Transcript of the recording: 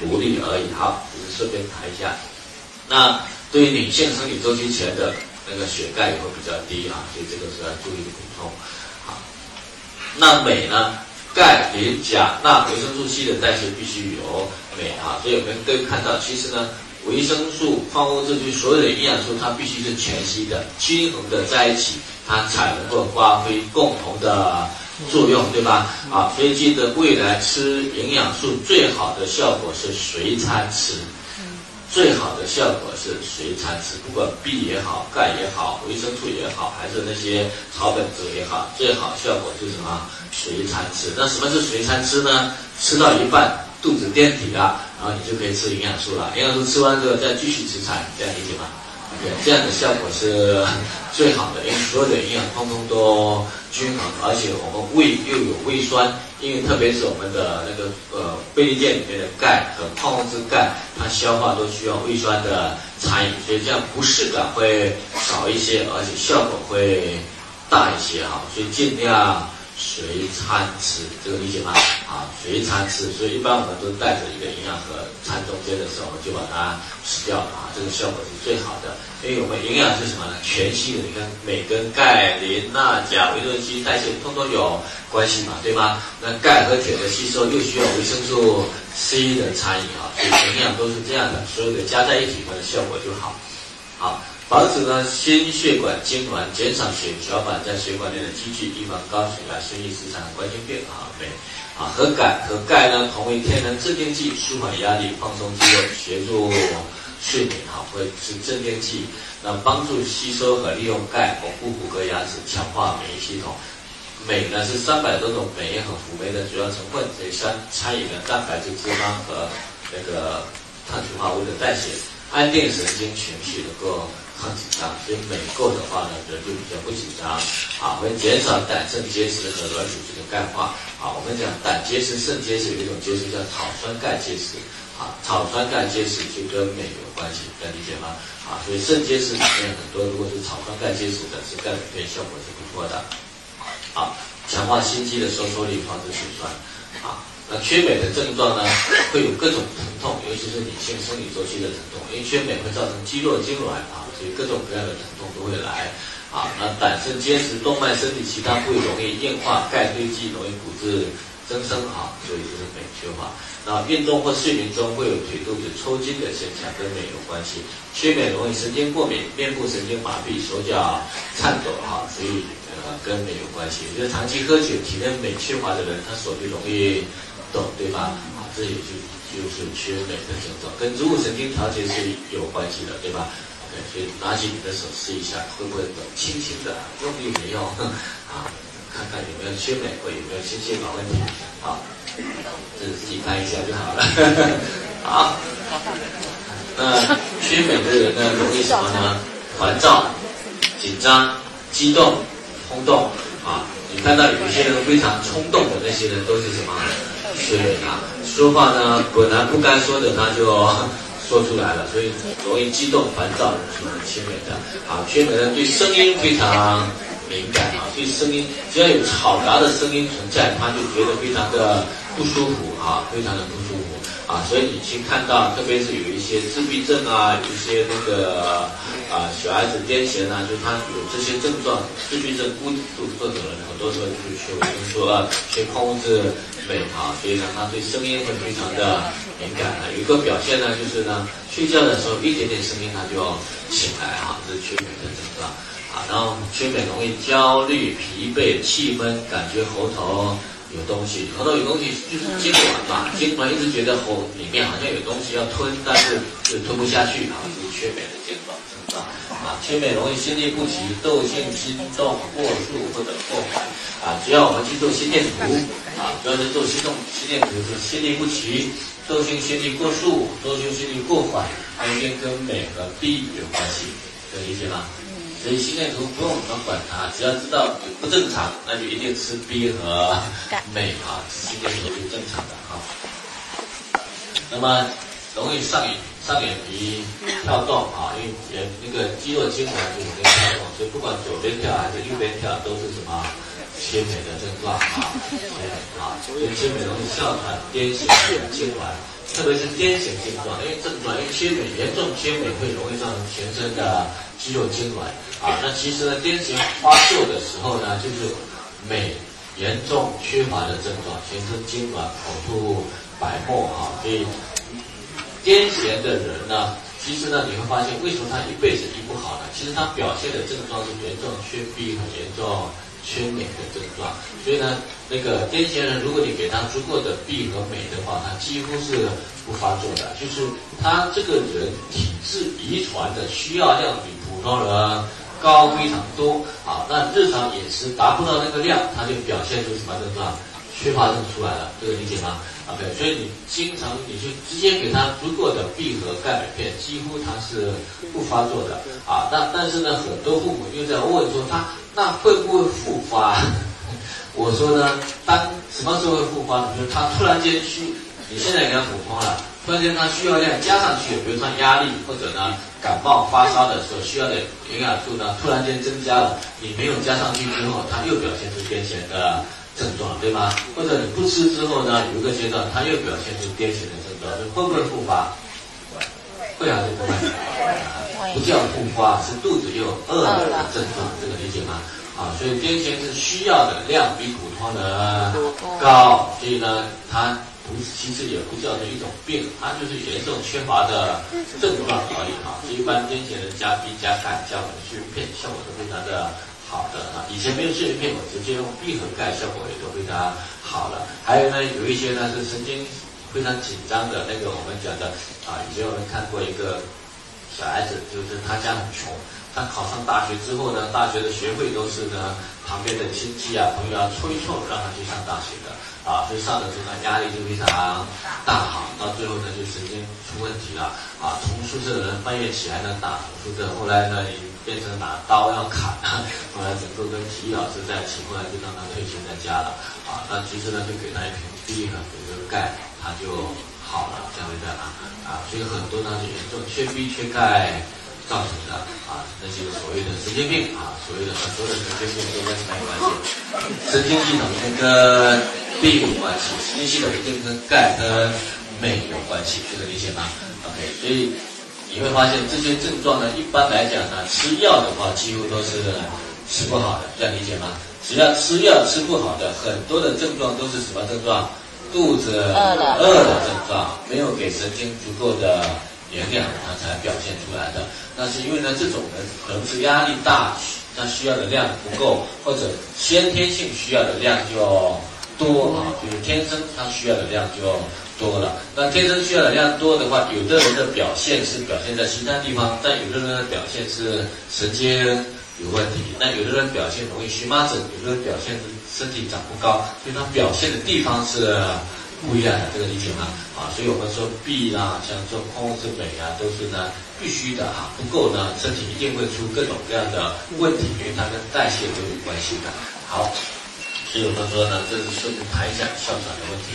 独立而已。好，只是顺便谈一下。那对于女性生理周期前的那个血钙也会比较低啊，所以这个是要注意的补充。好，那镁呢？钙、磷、钾、钠、维生素 C 的代谢必须有镁啊，所以我们可以看到，其实呢，维生素、矿物质就所有的营养素，它必须是全息的、均衡的在一起，它才能够发挥共同的作用，对吧？啊，所以记得未来吃营养素最好的效果是随餐吃。最好的效果是随餐吃，不管 B 也好，钙也好，维生素也好，还是那些草本植物也好，最好效果就是什么？随餐吃。那什么是随餐吃呢？吃到一半肚子垫底了，然后你就可以吃营养素了。营养素吃完之后再继续吃菜，这样理解吗？对，这样的效果是最好的，因为所有的营养通通都均衡，而且我们胃又有胃酸，因为特别是我们的那个呃贝利健里面的钙和矿物质钙，它消化都需要胃酸的参与，所以这样不适感会少一些，而且效果会大一些哈，所以尽量。随餐吃，这个理解吗？啊，随餐吃，所以一般我们都带着一个营养盒，餐中间的时候就把它吃掉啊，这个效果是最好的。因为我们营养是什么呢？全息的，你看镁跟钙、磷、钠、钾、维生素 C 代谢通通有关系嘛，对吗？那钙和铁的吸收又需要维生素 C 的参与啊，所以营养都是这样的，所有的加在一起，它的效果就好。好。防止呢心血管痉挛，减少血小板在血管内的积聚，预防高血压、心律失常、冠心病啊。镁啊和钙和钙呢同为天然镇定剂，舒缓压力、放松肌肉、协助睡眠啊，会是镇定剂。那帮助吸收和利用钙，巩固骨骼、牙齿，强化免疫系统。镁呢是三百多种镁和辅酶的主要成分，这三参与了蛋白质、脂肪和那个碳水化合物的代谢，安定神经、情绪，能够。很紧张，所以镁够的话呢，人就比较不紧张啊，会减少胆肾结石和软组织的钙化啊。我们讲胆结石、肾结石有一种结石叫草酸钙结石啊，草酸钙结石就跟镁有关系，能理解吗？啊，所以肾结石里面很多如果是草酸钙结石的，是钙镁片效果是不错的。好，强化心肌的收缩力，防止血栓啊。那缺镁的症状呢，会有各种疼痛，尤其是女性生理周期的疼痛，因为缺镁会造成肌肉痉挛啊。所以各种各样的疼痛都会来，啊，那胆肾结石、动脉、身体其他部位容易硬化，钙堆积，容易骨质增生，啊，所以就是镁缺乏。那运动或睡眠中会有腿肚子抽筋的现象，跟镁有关系。缺镁容易神经过敏、面部神经麻痹、手脚颤抖，哈，所以呃跟镁有关系。就是长期喝酒、体内镁缺乏的人，他手就容易动，对吧？啊，这也就就是缺镁的症状，跟植物神经调节是有关系的，对吧？所以拿起你的手试一下，会不会抖？轻轻的，用力没用 啊，看看有没有缺镁或有没有心血管问题啊，这自己拍一下就好了。好，那缺镁的人呢，容易什么呢？烦躁、紧张、激动、冲动啊。你看到有一些人非常冲动的那些人，都是什么？是啊。说话呢，本来不该说的，他就。说出来了，所以容易激动、烦躁，是缺镁的。啊，缺镁的对声音非常敏感啊，对声音只要有嘈杂的声音存在，他就觉得非常的不舒服啊，非常的不舒服啊。所以你去看到，特别是有一些自闭症啊，一些那个啊小孩子癫痫啊，就他有这些症状，自闭症、孤独这种人，很多时候就是缺维生素啊，缺矿物质。对啊，所以呢，他对声音会非常的敏感啊。有一个表现呢，就是呢，睡觉的时候一点点声音他就要醒来哈，这是缺镁的症状啊。然后缺镁容易焦虑、疲惫、气闷，感觉喉头有东西，喉头有东西就是痉挛嘛，痉挛一直觉得喉里面好像有东西要吞，但是就吞不下去啊，就是缺镁的症状。啊，啊缺镁容易心律不齐、窦性心动过速或者过缓啊。只要我们去做心电图啊，主要是做心动心电图是心律不齐、窦性心律过速、窦性心律过缓，它一定跟镁和 B 有关系，可以理解吗？所以心电图不用我们管它，只要知道不正常，那就一定吃 B 和镁啊，心电图是正常的啊。那么容易上瘾。上眼皮跳动啊，因为也那个肌肉痉挛就容易跳动，所以不管左边跳还是右边跳，都是什么缺镁的症状啊，缺镁啊，所以缺镁容易哮喘、癫痫、痉挛，特别是癫痫症状，因为症状因为缺镁严重缺镁会容易造成全身的肌肉痉挛啊。那其实呢，癫痫发作的时候呢，就是镁严重缺乏的症状，全身痉挛、呕吐白沫啊。所以癫痫的人呢。其实呢，你会发现为什么他一辈子医不好呢？其实他表现的症状是严重缺 B 和严重缺镁的症状。所以呢，那个癫痫人，如果你给他足够的 B 和镁的话，他几乎是不发作的。就是他这个人体质遗传的需要量比普通人高非常多啊。那日常饮食达不到那个量，他就表现出什么症状？缺乏症出来了，这个理解吗？OK，所以你经常你就直接给他足够的闭合钙镁片，几乎他是不发作的啊。那但是呢，很多父母又在问说他那会不会复发？我说呢，当什么时候会复发呢？就是他突然间需，你现在给他补充了，突然间他需要量加上去，比如说压力或者呢感冒发烧的时候需要的营养素呢突然间增加了，你没有加上去之后，他又表现出癫痫的。症状对吗？或者你不吃之后呢，有一个阶段，它又表现出癫痫的症状，会不会复发？会还是不会？不叫复发，是肚子又饿了的症状，这个理解吗？啊，所以癫痫是需要的量比普通人高，所以呢，它不其实也不叫做一种病，它就是严重缺乏的症状而已啊。一般癫痫的加 B 加钙加维生素片，效果都非常的。好的啊，以前没有碎片，我直接用闭合盖，效果也都非常好了。还有呢，有一些呢是神经非常紧张的，那个我们讲的啊，以前我们看过一个小孩子，就是他家很穷，他考上大学之后呢，大学的学费都是呢旁边的亲戚啊朋友啊催促让他去上大学的啊，所以上的时候他压力就非常大哈，到最后呢就神经出问题了啊，从宿舍的人半夜起来呢打宿舍，后来呢。变成拿刀要砍，后来整个跟体育老师在一起，后来就让他退休在家了。啊，那其实呢，就给他一瓶 B 和给个钙，他就好了，这样子啊。啊，所以很多呢就严重缺 B 缺钙造成的啊，那些所谓的神经病啊，所谓的很多的神经病都跟什么有关系？神经系统跟 B 有关系，神经系统跟跟钙跟镁有关系，这个理解吗？OK，所以。你会发现这些症状呢，一般来讲呢，吃药的话几乎都是吃不好的，这样理解吗？只要吃药吃不好的，很多的症状都是什么症状？肚子饿的症状，没有给神经足够的营养，他才表现出来的。那是因为呢，这种人可能是压力大，他需要的量不够，或者先天性需要的量就多啊，就是天生他需要的量就。多了，那天生需要的量多的话，有的人的表现是表现在其他地方，但有的人的表现是神经有问题。那有的人表现容易荨麻疹，有的人表现是身体长不高，所以他表现的地方是不一样的，这个理解吗？啊，所以我们说 B 啊，像中空是镁啊，都是呢必须的啊，不够呢，身体一定会出各种各样的问题，因为它跟代谢都有关系的。好，所以我们说呢，这是顺便谈一下哮喘的问题。